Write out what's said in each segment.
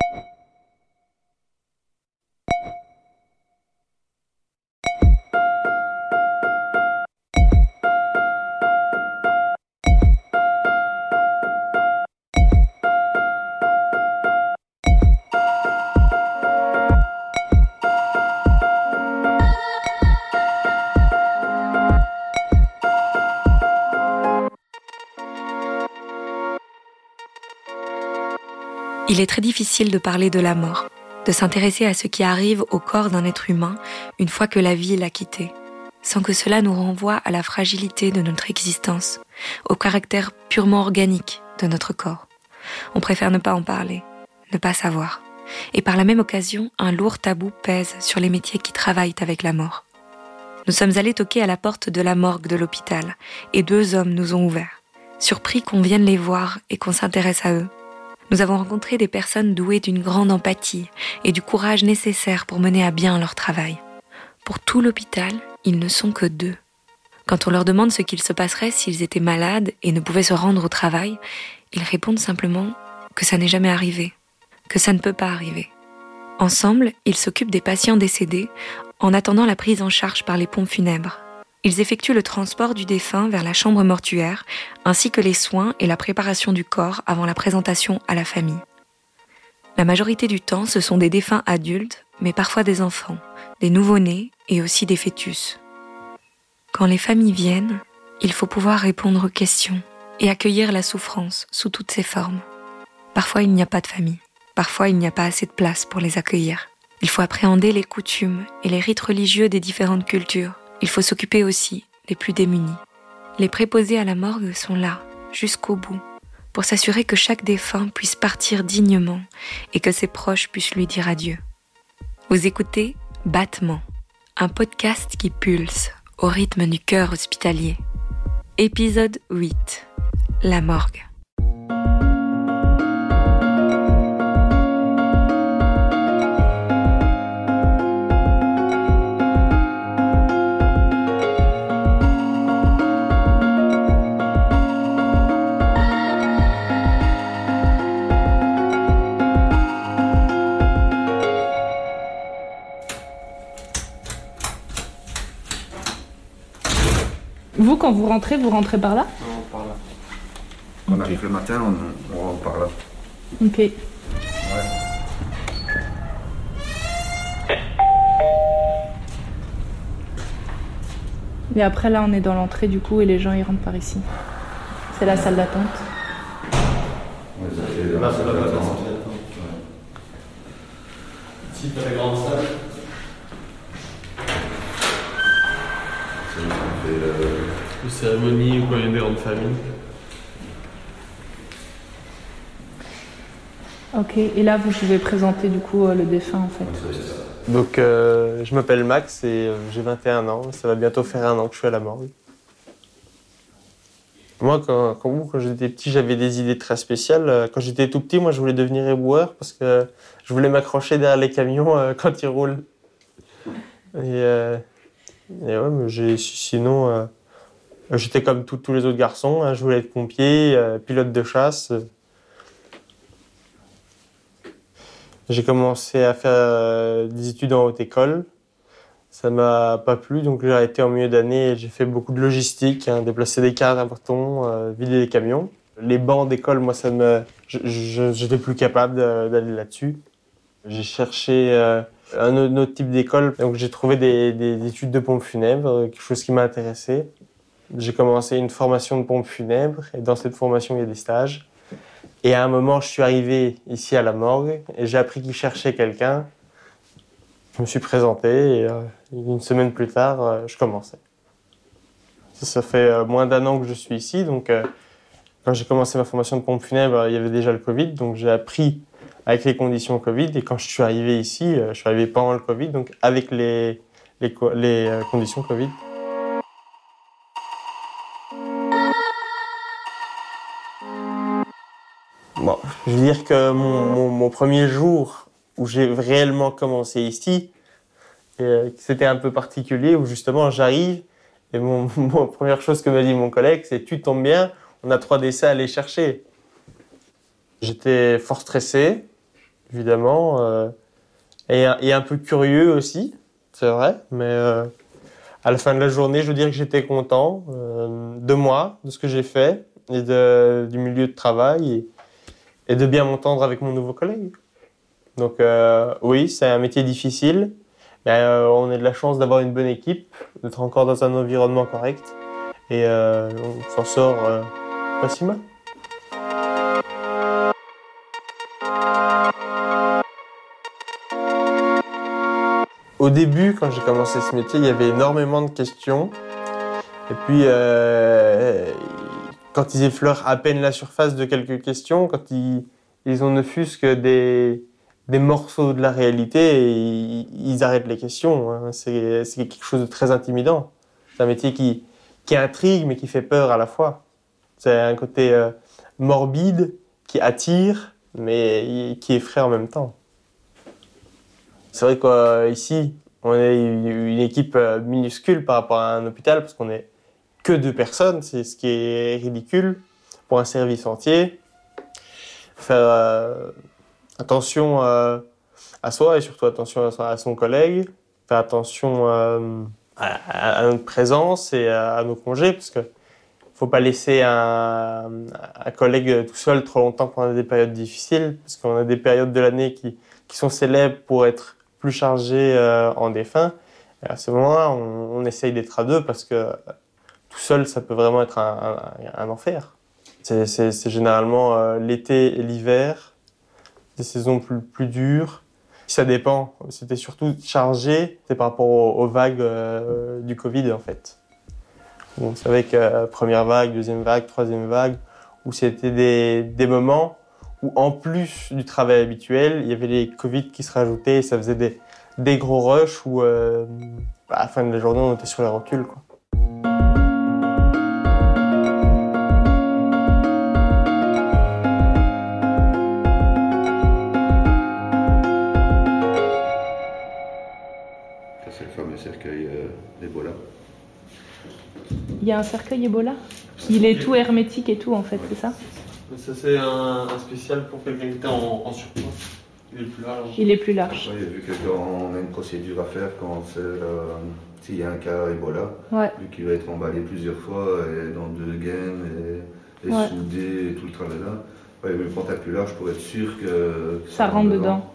you Il est très difficile de parler de la mort, de s'intéresser à ce qui arrive au corps d'un être humain une fois que la vie l'a quitté, sans que cela nous renvoie à la fragilité de notre existence, au caractère purement organique de notre corps. On préfère ne pas en parler, ne pas savoir. Et par la même occasion, un lourd tabou pèse sur les métiers qui travaillent avec la mort. Nous sommes allés toquer à la porte de la morgue de l'hôpital, et deux hommes nous ont ouverts, surpris qu'on vienne les voir et qu'on s'intéresse à eux nous avons rencontré des personnes douées d'une grande empathie et du courage nécessaire pour mener à bien leur travail. Pour tout l'hôpital, ils ne sont que deux. Quand on leur demande ce qu'il se passerait s'ils étaient malades et ne pouvaient se rendre au travail, ils répondent simplement que ça n'est jamais arrivé, que ça ne peut pas arriver. Ensemble, ils s'occupent des patients décédés en attendant la prise en charge par les pompes funèbres. Ils effectuent le transport du défunt vers la chambre mortuaire, ainsi que les soins et la préparation du corps avant la présentation à la famille. La majorité du temps, ce sont des défunts adultes, mais parfois des enfants, des nouveau-nés et aussi des fœtus. Quand les familles viennent, il faut pouvoir répondre aux questions et accueillir la souffrance sous toutes ses formes. Parfois, il n'y a pas de famille. Parfois, il n'y a pas assez de place pour les accueillir. Il faut appréhender les coutumes et les rites religieux des différentes cultures il faut s'occuper aussi des plus démunis. Les préposés à la morgue sont là, jusqu'au bout, pour s'assurer que chaque défunt puisse partir dignement et que ses proches puissent lui dire adieu. Vous écoutez Battement, un podcast qui pulse au rythme du cœur hospitalier. Épisode 8. La morgue. Vous, quand vous rentrez, vous rentrez par là Non, par là. On arrive le matin, on, on rentre par là. Ok. Ouais. Et après, là, on est dans l'entrée, du coup, et les gens, ils rentrent par ici. C'est la salle d'attente. Ouais, ça fait Là, c'est la attente. place Ici, t'as la grande salle. Ça fait, euh, Une cérémonie ou quand il y a des grandes familles. Ok. Et là, vous pouvez présenter, du coup, euh, le défunt, en fait. Donc, euh, je m'appelle Max et euh, j'ai 21 ans. Ça va bientôt faire un an que je suis à la morgue. Moi, quand, quand, quand j'étais petit, j'avais des idées très spéciales. Quand j'étais tout petit, moi, je voulais devenir éboueur parce que je voulais m'accrocher derrière les camions euh, quand ils roulent. Et, euh, et ouais, mais j'ai, sinon, euh, j'étais comme tous les autres garçons. hein. je voulais être pompier, euh, pilote de chasse. J'ai commencé à faire euh, des études en haute école. Ça m'a pas plu, donc j'ai arrêté en milieu d'année et j'ai fait beaucoup de logistique, hein, déplacer des cartes importants, euh, vider les camions. Les bancs d'école, moi, ça me, j'étais plus capable d'aller là-dessus. J'ai cherché euh, un autre, type d'école, donc j'ai trouvé des, des- des études de pompe funèbre, euh, quelque chose qui m'a intéressé. J'ai commencé une formation de pompe funèbre et dans cette formation, il y a des stages. Et à un moment, je suis arrivé ici à la morgue et j'ai appris qu'ils cherchaient quelqu'un. Je me suis présenté et euh, une semaine plus tard, euh, je commençais. Ça, fait euh, moins d'un an que je suis ici, donc quand j'ai commencé ma formation de pompe funèbre, il y avait déjà le Covid, donc j'ai appris avec les conditions Covid. Et quand je suis arrivé ici, je suis arrivé pendant le Covid, donc avec les, les, co- les, conditions Covid. Je veux dire que mon, premier jour où j'ai réellement commencé ici, euh, c'était un peu particulier, où justement j'arrive et mon, première chose que m'a dit mon collègue, c'est tu tombes bien, on a trois décès à aller chercher. J'étais fort stressé, évidemment, euh, et, un peu curieux aussi, c'est vrai, mais euh, à la fin de la journée, je veux dire que j'étais content de moi, de ce que j'ai fait, et du milieu de travail, et de bien m'entendre avec mon nouveau collègue. Donc euh, oui, c'est un métier difficile, mais euh, on a de la chance d'avoir une bonne équipe, d'être encore dans un environnement correct, et euh, on s'en sort euh, pas si mal. Au début, quand j'ai commencé ce métier, il y avait énormément de questions. Et puis, euh, quand ils effleurent à peine la surface de quelques questions, quand ils, ils ont ne fût-ce que des, des morceaux de la réalité, ils, arrêtent les questions. hein. C'est quelque chose de très intimidant. C'est un métier qui, qui intrigue, mais qui fait peur à la fois. C'est un côté euh, morbide, qui attire, mais qui effraie en même temps. C'est vrai qu'ici, on est une équipe euh, minuscule par rapport à un hôpital, parce qu'on est que deux personnes, c'est ce qui est ridicule pour un service entier. Faire euh, attention euh, à soi et surtout attention à, son- collègue, faire attention euh, à, notre présence et à, nos congés, parce que faut pas laisser un, collègue tout seul trop longtemps pendant des périodes difficiles, parce qu'on a des périodes de l'année qui, sont célèbres pour être plus chargées en défunt. À ce moment-là, on, on essaye d'être à deux parce que tout seul, ça peut vraiment être un, enfer. C'est- généralement euh, l'été et l'hiver, des saisons plus, plus dures. Ça dépend. C'était surtout chargé, par rapport aux, aux vagues euh, du Covid en fait. On savait que euh, première vague, deuxième vague, troisième vague, où c'était des, des moments où en plus du travail habituel, il y avait les Covid qui se rajoutaient et ça faisait des, des gros rushs où euh, à la fin de la journée on était sur la rotule. Quoi. Il y a un cercueil Ebola Il est tout hermétique et tout en fait, c'est ça ça, c'est un, un spécial pour quelqu'un qui était en, en surpoids. Il est plus large. Il est plus large. Oui, vu que quand on a une procédure à faire quand c'est, euh, s'il y a un cas Ebola, Ouais. vu qu'il va être emballé plusieurs fois et dans deux gaines et, et Ouais. soudé et tout le travail là, ouais, il veut contact plus large pour être sûr que, que Ça rentre dedans.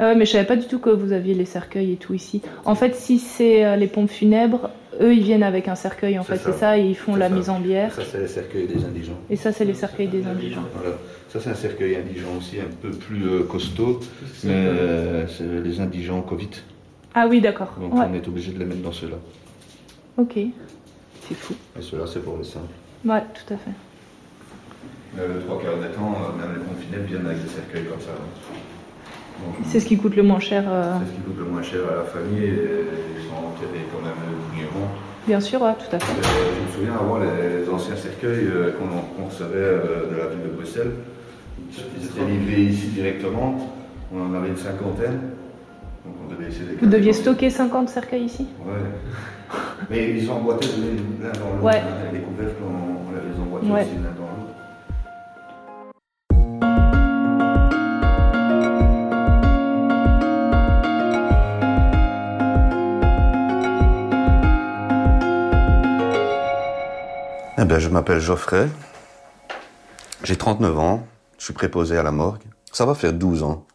Ouais, mais je savais pas du tout que vous aviez les cercueils et tout ici. En fait, si c'est euh, les pompes funèbres, eux ils viennent avec un cercueil en fait, c'est ça, et ils font la ça. mise en bière. Ça, c'est le cercueil des indigents. Et ça, c'est les cercueils des indigents. Voilà. Ça, c'est un cercueil indigent aussi, un peu plus euh, costaud, mais euh, c'est les indigents Covid. Ah oui, d'accord. Donc Ouais. on est obligé de les mettre dans ceux-là. Ok. C'est fou. Et ceux-là, c'est pour les simples. Ouais, tout à fait. Mais le trois quarts des temps, euh, même les pompes funèbres viennent avec des cercueils comme ça. Donc, C'est ce qui coûte le moins cher. euh, c'est ce qui coûte le moins cher à la famille et ils sont enterrés quand même. Bien sûr, ouais, tout à fait. Euh, je me souviens avant les anciens cercueils euh, qu'on recevait de la ville de Bruxelles. Ils étaient livrés ici directement. On en avait une cinquantaine. Donc on devait essayer de les Vous deviez stocker 50 cercueils ici? Ouais. Mais ils sont emboîtés l'un dans l'autre. Ouais. hein. Les couvercles, on, on les emboîtés Ouais. aussi l'un dans ben, je m'appelle Geoffrey. J'ai 39 ans. Je suis préposé à la morgue. Ça va faire 12 ans.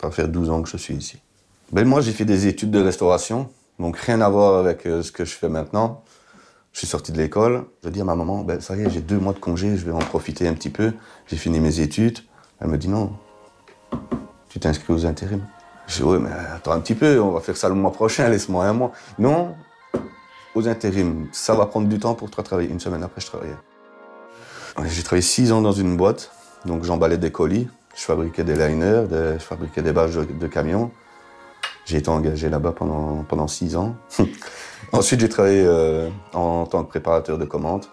Ça va faire 12 ans que je suis ici. Ben, moi, j'ai fait des études de restauration. Donc, rien à voir avec euh, ce que je fais maintenant. Je suis sorti de l'école. Je dis à ma maman, ben, ça y est, j'ai deux mois de congé. Je vais en profiter un petit peu. J'ai fini mes études. Elle me dit, non. Tu t'inscris aux intérims. Je dis, ouais, mais attends un petit peu. On va faire ça le mois prochain. Laisse-moi un mois. Non, aux intérims, ça va prendre du temps pour toi travailler. Une semaine après, je travaillais. J'ai travaillé six ans dans une boîte, donc j'emballais des colis, je fabriquais des liners, des- je fabriquais des bâches de, camions. J'ai été engagé là-bas pendant, pendant six ans. Ensuite, j'ai travaillé euh, en tant que préparateur de commandes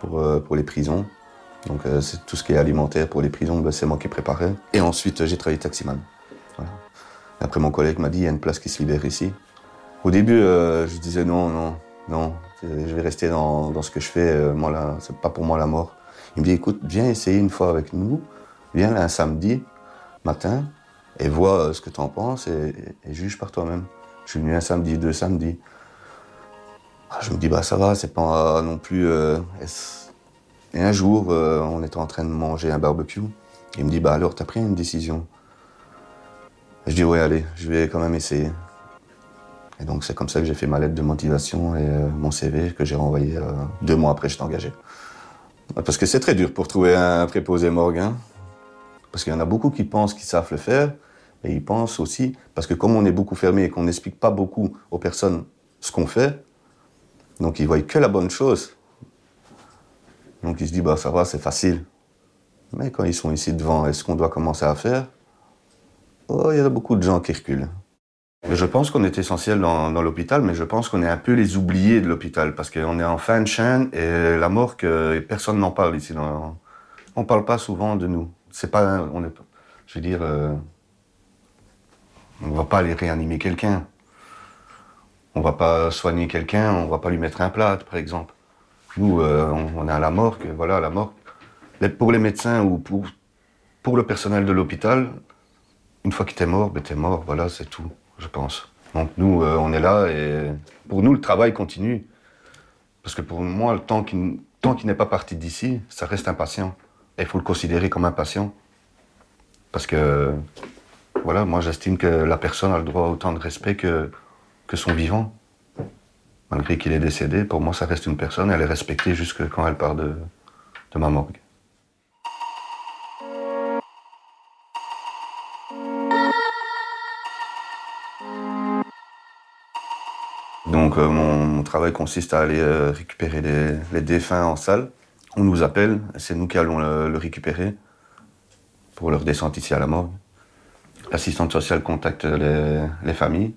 pour, euh, pour les prisons. Donc, euh, c'est tout ce qui est alimentaire pour les prisons, ben, c'est moi qui préparais. Et ensuite, j'ai travaillé taximan. Après, mon collègue m'a dit, il y a une place qui se libère ici. Au début, euh, je disais non, non, non, euh, je vais rester dans, dans ce que je fais. euh, moi, là, c'est pas pour moi la mort. Il me dit, écoute, viens essayer une fois avec nous. Viens un samedi. matin et vois ce que tu en penses et, juge par toi-même. Je suis venu un samedi, deux samedis. Ah, Je me dis, bah ça va, c'est pas non plus. Et un jour, on était en train de manger un barbecue. Il me dit, bah alors, t'as pris une décision? Je dis, ouais, allez, je vais quand même essayer. Et donc, c'est comme ça que j'ai fait ma lettre de motivation et euh, mon CV que j'ai renvoyé euh, deux mois après, j'étais engagé. Parce que c'est très dur pour trouver un préposé morgue. hein. Parce qu'il y en a beaucoup qui pensent qu'ils savent le faire, mais ils pensent aussi, parce que comme on est beaucoup fermé et qu'on n'explique pas beaucoup aux personnes ce qu'on fait, donc ils voient que la bonne chose. Donc ils se disent, bah ça va, c'est facile. Mais quand ils sont ici devant, est-ce qu'on doit commencer à faire? Oh, il y a beaucoup de gens qui reculent. Je pense qu'on est essentiel dans, l'hôpital, mais je pense qu'on est un peu les oubliés de l'hôpital, parce qu'on est en fin de chaîne et la mort, que personne n'en parle ici. on parle pas souvent de nous. C'est pas, on je veux dire, euh, on va pas aller réanimer quelqu'un. On va pas soigner quelqu'un, on va pas lui mettre un plâtre, par exemple. Nous, euh, on, est à la morgue, voilà, à la morgue. Pour les médecins ou pour, le personnel de l'hôpital, une fois qu'il t'es mort, ben t'es mort, voilà, c'est tout, je pense. Donc nous, euh, on est là et pour nous, le travail continue. Parce que pour moi, le temps qui, tant qu'il n'est pas parti d'ici, ça reste un patient. Et il faut le considérer comme un patient. Parce que, voilà, moi j'estime que la personne a le droit à autant de respect que, que son vivant. Malgré qu'il est décédé, pour moi ça reste une personne, elle est respectée jusque quand elle part de, de ma morgue. Donc euh, mon, travail consiste à aller euh, récupérer les, défunts en salle. On nous appelle, c'est nous qui allons le, récupérer pour leur descente ici à la morgue. L'assistante sociale contacte les, les familles.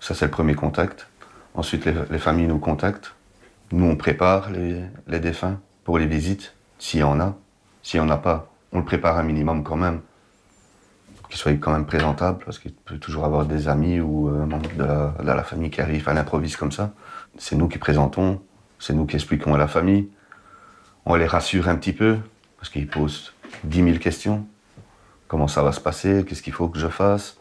Ça, c'est le premier contact. Ensuite, les, les familles nous contactent. Nous, on prépare les défunts pour les visites, s'il y en a. S'il n'y en a pas, on le prépare un minimum quand même. Qu'il soit quand même présentable, parce qu'il peut toujours avoir des amis ou euh, de la, de la famille qui arrivent à l'improviste comme ça. C'est nous qui présentons, c'est nous qui expliquons à la famille. On les rassure un petit peu, parce qu'ils posent 10 000 questions. Comment ça va se passer? Qu'est-ce qu'il faut que je fasse?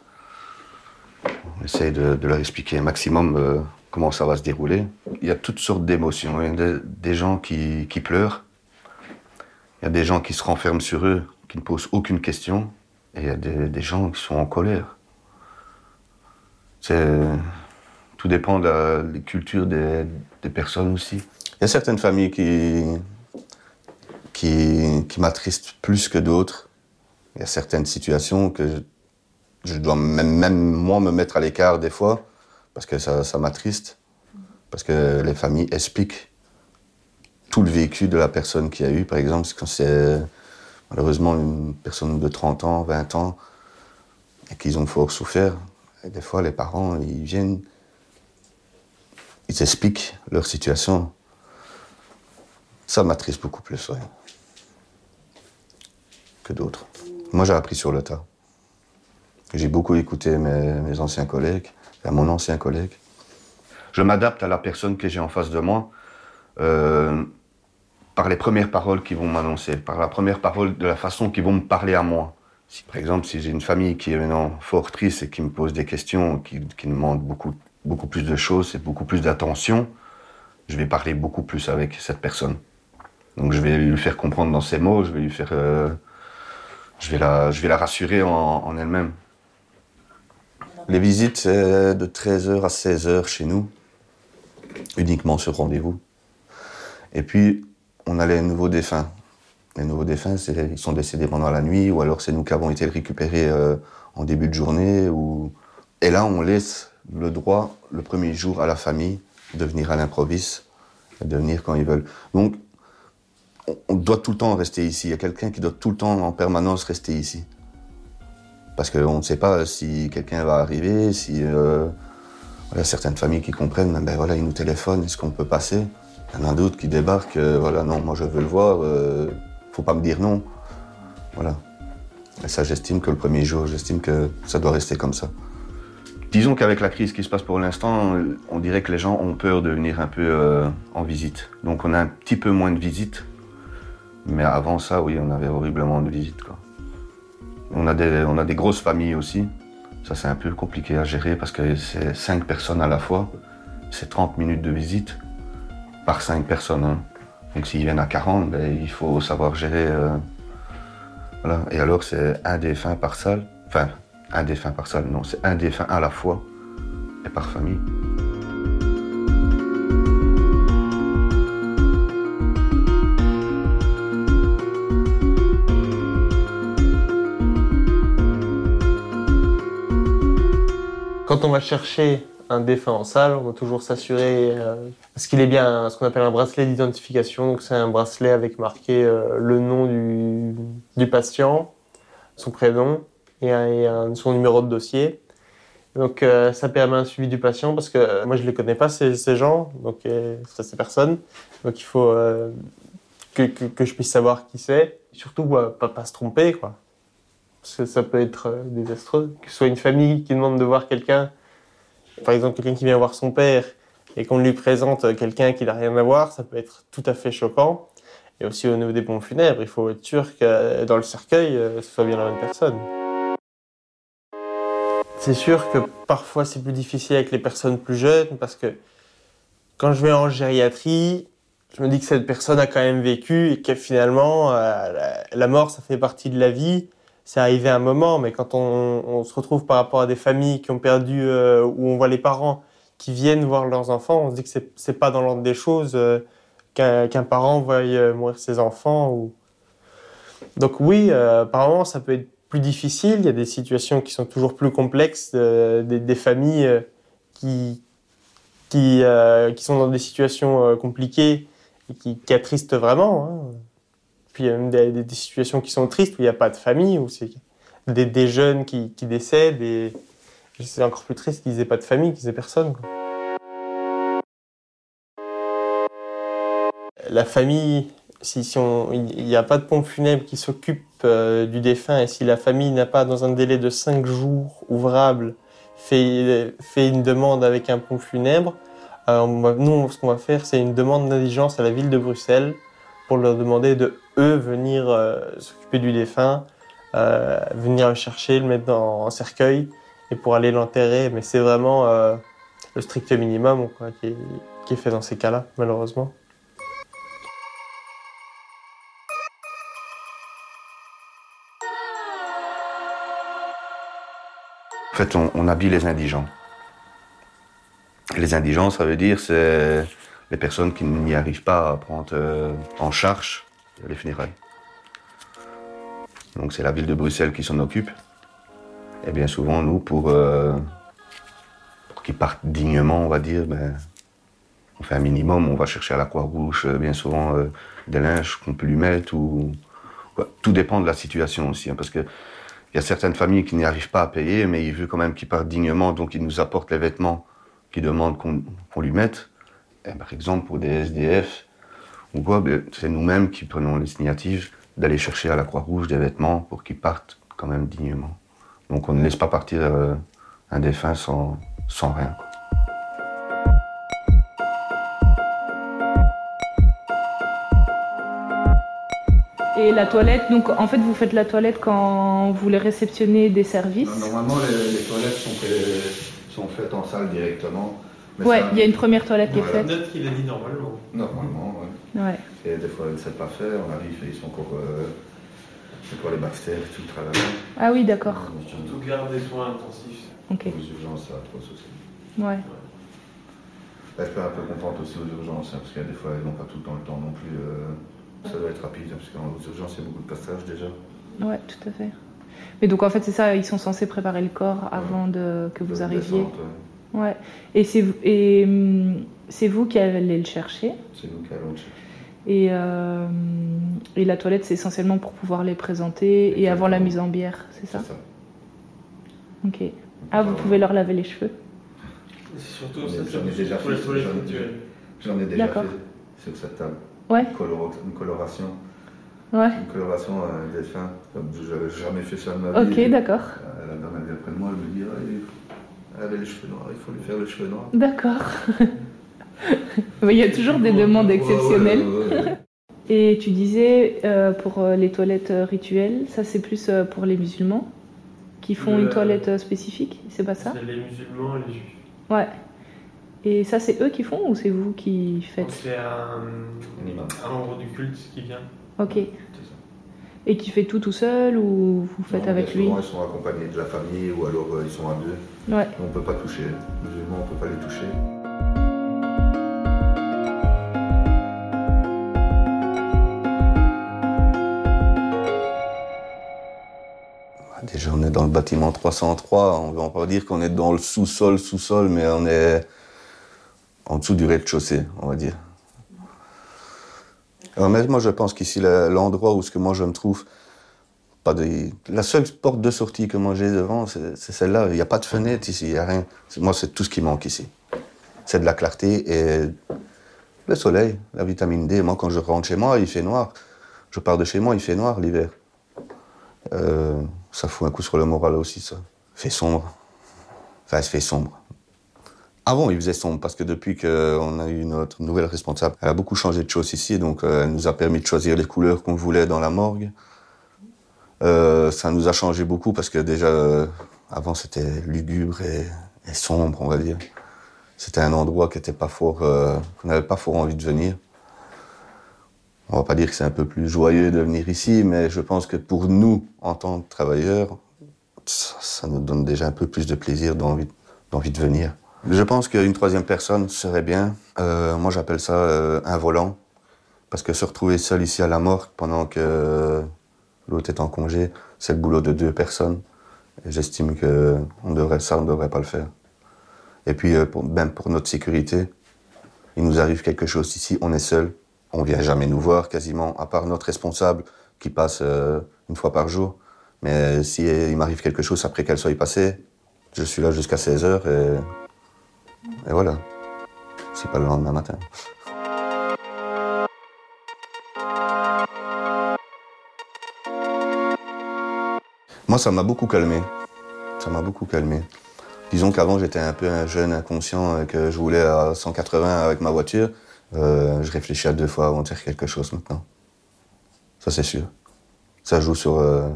On essaye de, leur expliquer un maximum euh, comment ça va se dérouler. Il y a toutes sortes d'émotions. Il y a des, gens qui pleurent. Il y a des gens qui se renferment sur eux, qui ne posent aucune question. Il y a des, gens qui sont en colère. C'est... Tout dépend de la, des cultures des, personnes aussi. Il y a certaines familles qui, qui, qui m'attristent plus que d'autres. Il y a certaines situations que je, je dois même, même moi me mettre à l'écart des fois parce que ça, ça m'attriste. Parce que les familles expliquent tout le vécu de la personne qui a eu. Par exemple, quand c'est malheureusement une personne de 30 ans, 20 ans, et qu'ils ont fort souffert, des fois les parents, ils viennent, ils expliquent leur situation. Ça m'attriste beaucoup plus, que d'autres. Moi, j'ai appris sur le tas. J'ai beaucoup écouté mes, mes anciens collègues, à mon ancien collègue. Je m'adapte à la personne que j'ai en face de moi euh, par les premières paroles qu'ils vont m'annoncer, par la première parole de la façon qu'ils vont me parler à moi. Si par exemple, si j'ai une famille qui est maintenant fort triste et qui me pose des questions, qui, qui demande beaucoup, beaucoup plus de choses et beaucoup plus d'attention, je vais parler beaucoup plus avec cette personne. Donc je vais lui faire comprendre dans ses mots, je vais lui faire, euh, je vais la, je vais la rassurer en, en elle-même. Les visites, c'est de 13h à 16h chez nous, uniquement sur rendez-vous. Et puis, on a les nouveaux défunts. Les nouveaux défunts, ils sont décédés pendant la nuit, ou alors c'est nous qui avons été récupérés euh, en début de journée. Ou... Et là, on laisse le droit, le premier jour, à la famille de venir à l'improviste, de venir quand ils veulent. Donc, on- on doit tout le temps rester ici. Il y a quelqu'un qui doit tout le temps, en permanence, rester ici. Parce qu'on ne sait pas si quelqu'un va arriver, si... euh, voilà, certaines familles qui comprennent, ben voilà, ils nous téléphonent, est-ce qu'on peut passer? Il y en a d'autres qui débarquent, euh, voilà, non, moi je veux le voir, euh, faut pas me dire non. Voilà. Et ça, j'estime que le premier jour, j'estime que ça doit rester comme ça. Disons qu'avec la crise qui se passe pour l'instant, euh, on dirait que les gens ont peur de venir un peu euh, en visite. Donc on a un petit peu moins de visites. Mais avant ça, oui, on avait horriblement de visites. On a des, on a des grosses familles aussi. Ça, c'est un peu compliqué à gérer parce que c'est 5 personnes à la fois. C'est 30 minutes de visite par 5 personnes. hein. Donc s'ils viennent à 40, ben, il faut savoir gérer. euh. Et alors, c'est un défunt par salle. Enfin, un défunt par salle, non, c'est un défunt à la fois et par famille. Quand on va chercher un défunt en salle, on doit toujours s'assurer euh, ce qu'il est bien ce qu'on appelle un bracelet d'identification. Donc c'est un bracelet avec marqué euh, le nom du, patient, son prénom et, son numéro de dossier. Donc euh, ça permet un suivi du patient parce que euh, moi je les connais pas ces, ces gens, donc ça, ces personnes. Donc il faut que, je puisse savoir qui c'est. Surtout bah, pas, se tromper quoi. Parce que ça peut être désastreux. Que ce soit une famille qui demande de voir quelqu'un, par exemple quelqu'un qui vient voir son père et qu'on lui présente quelqu'un qui n'a rien à voir, ça peut être tout à fait choquant. Et aussi au niveau des pompes funèbres, il faut être sûr que dans le cercueil, euh, ce soit bien la bonne personne. C'est sûr que parfois c'est plus difficile avec les personnes plus jeunes parce que quand je vais en gériatrie, je me dis que cette personne a quand même vécu et que finalement euh, la mort ça fait partie de la vie. C'est arrivé à un moment, mais quand on, se retrouve par rapport à des familles qui ont perdu, euh, où on voit les parents qui viennent voir leurs enfants, on se dit que c'est- pas dans l'ordre des choses euh, qu'un parent veuille euh, mourir ses enfants. Donc oui, euh, apparemment ça peut être plus difficile. Il y a des situations qui sont toujours plus complexes, euh, des, familles qui, qui, sont dans des situations compliquées et qui, qui attristent vraiment. hein. Puis il y a même des, situations qui sont tristes où il n'y a pas de famille, où c'est des, jeunes qui, décèdent et c'est encore plus triste qu'ils n'aient pas de famille, qu'ils aient personne. La famille, si, si on- il n'y a pas de pompe funèbre qui s'occupe euh, du défunt et si la famille n'a pas, dans un délai de 5 jours ouvrables, fait, une demande avec un pompe funèbre, euh, nous, ce qu'on va faire, c'est une demande d'indigence à la ville de Bruxelles pour leur demander de, eux, venir euh, s'occuper du défunt, euh, venir le chercher, le mettre dans cercueil et pour aller l'enterrer. Mais c'est vraiment euh, le strict minimum qui, est, fait dans ces cas-là, malheureusement. En fait, on, on habille les indigents. Les indigents, ça veut dire c'est les personnes qui n'y arrivent pas à prendre en charge les funérailles. Donc c'est la ville de Bruxelles qui s'en occupe. Et bien souvent, nous, pour, euh, pour qu'ils partent dignement, on va dire, ben, on fait un minimum, on va chercher à la Croix-Rouge, euh, bien souvent, euh, des linges qu'on peut lui mettre. Tout dépend de la situation aussi, hein, parce que il y a certaines familles qui n'y arrivent pas à payer, mais ils veulent quand même qu'ils partent dignement, donc ils nous apportent les vêtements qu'ils demandent qu'on lui mette. Et par exemple, pour des SDF, ou quoi, ben, c'est nous-mêmes qui prenons l'initiative d'aller chercher à la Croix-Rouge des vêtements pour qu'ils partent quand même dignement. Donc on ne laisse pas partir euh, un défunt sans, sans rien. quoi. Et la toilette, donc en fait vous faites la toilette quand vous les réceptionnez des services? Normalement, les, les toilettes sont, fait- sont faites en salle directement. Mais Ouais, il y a une première toilette qui est faite. Note qu'il a dit normalement. Normalement, ouais. Ouais. Et des fois, sait pas faire. On arrive et ils sont encore. Euh, c'est pour les Baxter, tout le travail. Ah oui, d'accord. Surtout garde des soins intensifs. Ok. Aux urgences, ça a trop souci. Ouais. Elle fait un peu contente aussi aux urgences, hein, parce qu'il y a des fois, elles n'ont pas tout le temps le temps non plus. euh, ça doit être rapide, hein, parce qu'aux urgences, il y a beaucoup de passages déjà. Ouais, tout à fait. Mais donc en fait c'est ça, ils sont censés préparer le corps avant de que vous De arriviez. descente, ouais. Ouais. Et c'est vous- et hum, c'est vous qui allez le chercher. C'est nous qui allons le chercher. Et, euh, et la toilette, c'est essentiellement pour pouvoir les présenter et avant la mise en bière, c'est ça C'est ça. Ok. Ah, vous pouvez leur laver les cheveux C'est surtout J'en ai- ça, j'en ai déjà pour les fait, j'en ai- déjà D'accord. fait sur cette table. Ouais, Une, coloration. ouais. Une coloration euh, des fins. Comme je n'avais jamais fait ça de ma vie. Ok, d'accord. Euh, La dame elle vient près de moi, elle me dit il- Elle avait les cheveux noirs, il faut lui faire les cheveux noirs. D'accord. Il y a toujours des demandes exceptionnelles. ouais, ouais, ouais. Et tu disais euh, pour euh, les toilettes euh, rituelles, ça c'est plus euh, pour les musulmans qui font Le- une toilette euh, spécifique, c'est pas ça? C'est les musulmans et les juifs. Ouais. Et ça c'est eux qui font ou c'est vous qui faites? C'est un, un membre du culte qui vient. Ok. C'est ça. Et qui fait tout tout seul ou vous faites Non, avec lui souvent, Ils sont accompagnés de la famille ou alors euh, ils sont à deux. Ouais. On ne peut pas toucher. Les musulmans, on ne peut pas les toucher. Déjà, on est dans le bâtiment 303. On va pas dire qu'on est dans le sous-sol, sous-sol, mais on est en dessous du rez-de-chaussée, on va dire. Mais moi, je pense qu'ici, le- l'endroit où ce que moi je me trouve, pas la seule porte de sortie que moi j'ai devant, c'est celle-là. Il n'y a pas de fenêtre ici, il n'y a rien. Moi, c'est tout ce qui manque ici. C'est de la clarté et le soleil, la vitamine D. Moi, quand je rentre chez moi, il fait noir. Je pars de chez moi, il fait noir l'hiver. Euh, ça fout un coup sur le moral aussi, ça. Il fait sombre. Enfin, il fait sombre. Avant, il faisait sombre parce que depuis qu'on a eu notre nouvelle responsable, elle a beaucoup changé de choses ici, donc euh, elle nous a permis de choisir les couleurs qu'on voulait dans la morgue. Euh, ça nous a changé beaucoup parce que déjà, euh, avant, c'était lugubre et, sombre, on va dire. C'était un endroit qui qu'on n'avait pas fort envie de venir. On va pas dire que c'est un peu plus joyeux de venir ici, mais je pense que pour nous, en tant que travailleurs, ça, ça nous donne déjà un peu plus de plaisir, d'envie, d'envie de venir. Je pense qu'une troisième personne serait bien. Euh, moi, j'appelle ça euh, un volant. Parce que se retrouver seul ici à la mort pendant que euh, l'autre est en congé, c'est le boulot de deux personnes. J'estime que on devrait, ça, on ne devrait pas le faire. Et puis, pour, même pour notre sécurité, il nous arrive quelque chose ici, on est seul. On vient jamais nous voir quasiment, à part notre responsable qui passe une fois par jour. Mais si m'arrive quelque chose après qu'elle soit passée, je suis là jusqu'à 16h et, et voilà. C'est pas le lendemain matin. Moi, ça m'a beaucoup calmé. Ça m'a beaucoup calmé. Disons qu'avant, j'étais un peu un jeune inconscient et que je voulais à 180 avec ma voiture. Euh, je réfléchis à deux fois avant de faire quelque chose maintenant. Ça, c'est sûr. Ça joue sur, euh,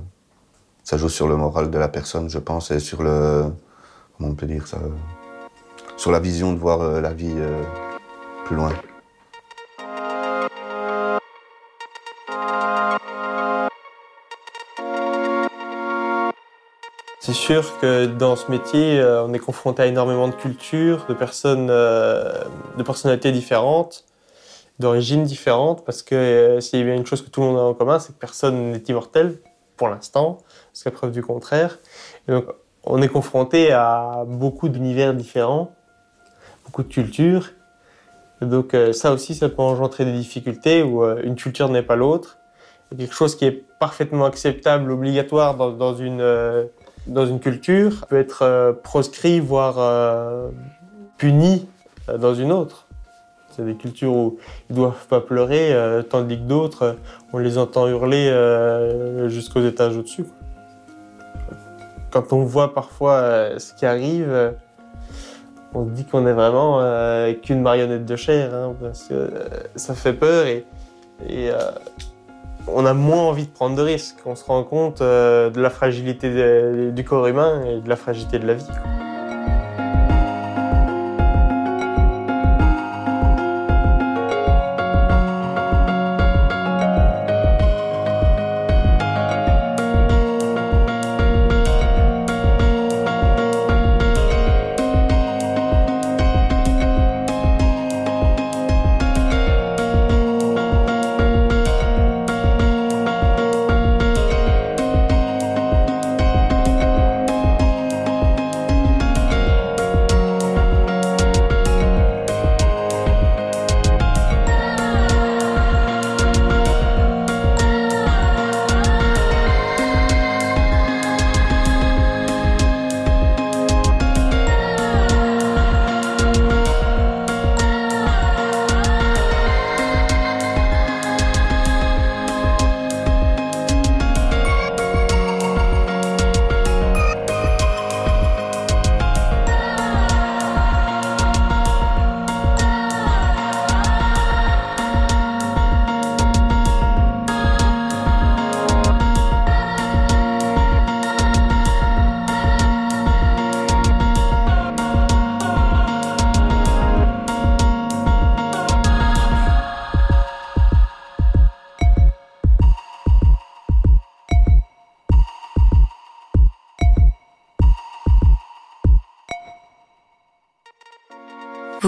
ça joue sur le moral de la personne, je pense, et sur le, comment on peut dire ça, euh, sur la vision de voir euh, la vie euh, plus loin. C'est sûr que dans ce métier, euh, on est confronté à énormément de cultures, de personnes, de personnalités différentes, d'origines différentes, parce que s'il y a une chose que tout le monde a en commun, c'est que personne n'est immortel, pour l'instant, jusqu'à preuve du contraire. Donc, on est confronté à beaucoup d'univers différents, beaucoup de cultures. Et donc, euh, ça aussi, ça peut engendrer des difficultés où euh, une culture n'est pas l'autre. Quelque chose qui est parfaitement acceptable, obligatoire dans, une euh, dans une culture peut être proscrit, voire puni dans une autre. C'est des cultures où ils doivent pas pleurer, tandis que d'autres, on les entend hurler jusqu'aux étages au-dessus. Quand on voit parfois ce qui arrive, on se dit qu'on est vraiment euh, qu'une marionnette de chair, hein, parce que euh, ça fait peur et, euh, on a moins envie de prendre de risques. On se rend compte de la fragilité du corps humain et de la fragilité de la vie.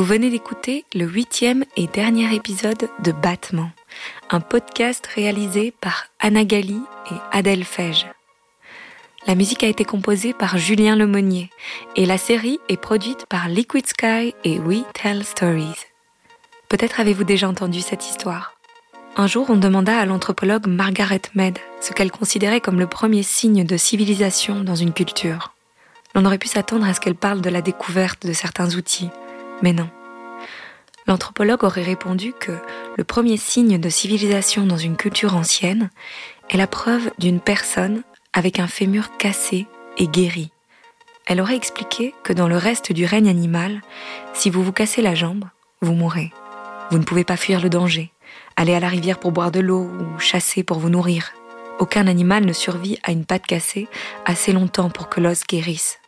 Vous venez d'écouter le huitième et dernier épisode de Battement, un podcast réalisé par Anna Gali et Adèle Fège. La musique a été composée par Julien Lemonnier et la série est produite par Liquid Sky et We Tell Stories. Peut-être avez-vous déjà entendu cette histoire. Un jour, on demanda à l'anthropologue Margaret Mead ce qu'elle considérait comme le premier signe de civilisation dans une culture. L'on aurait pu s'attendre à ce qu'elle parle de la découverte de certains outils, mais non. L'anthropologue aurait répondu que le premier signe de civilisation dans une culture ancienne est la preuve d'une personne avec un fémur cassé et guéri. Elle aurait expliqué que dans le reste du règne animal, si vous vous cassez la jambe, vous mourrez. Vous ne pouvez pas fuir le danger, aller à la rivière pour boire de l'eau ou chasser pour vous nourrir. Aucun animal ne survit à une patte cassée assez longtemps pour que l'os guérisse.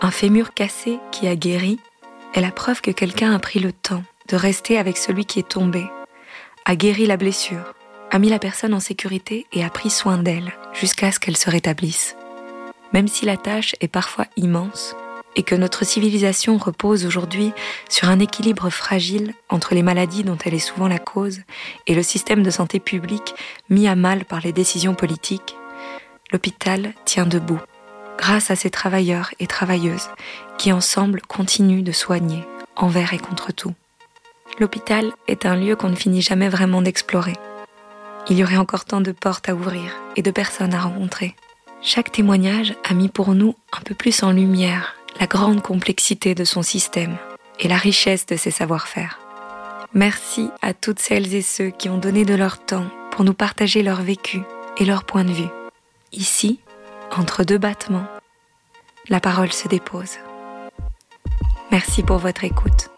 Un fémur cassé qui a guéri est la preuve que quelqu'un a pris le temps de rester avec celui qui est tombé, a guéri la blessure, a mis la personne en sécurité et a pris soin d'elle jusqu'à ce qu'elle se rétablisse. Même si la tâche est parfois immense, et que notre civilisation repose aujourd'hui sur un équilibre fragile entre les maladies dont elle est souvent la cause et le système de santé publique mis à mal par les décisions politiques, l'hôpital tient debout grâce à ces travailleurs et travailleuses qui ensemble continuent de soigner envers et contre tout. L'hôpital est un lieu qu'on ne finit jamais vraiment d'explorer. Il y aurait encore tant de portes à ouvrir et de personnes à rencontrer. Chaque témoignage a mis pour nous un peu plus en lumière la grande complexité de son système et la richesse de ses savoir-faire. Merci à toutes celles et ceux qui ont donné de leur temps pour nous partager leur vécu et leur point de vue. Ici, entre deux battements, la parole se dépose. Merci pour votre écoute.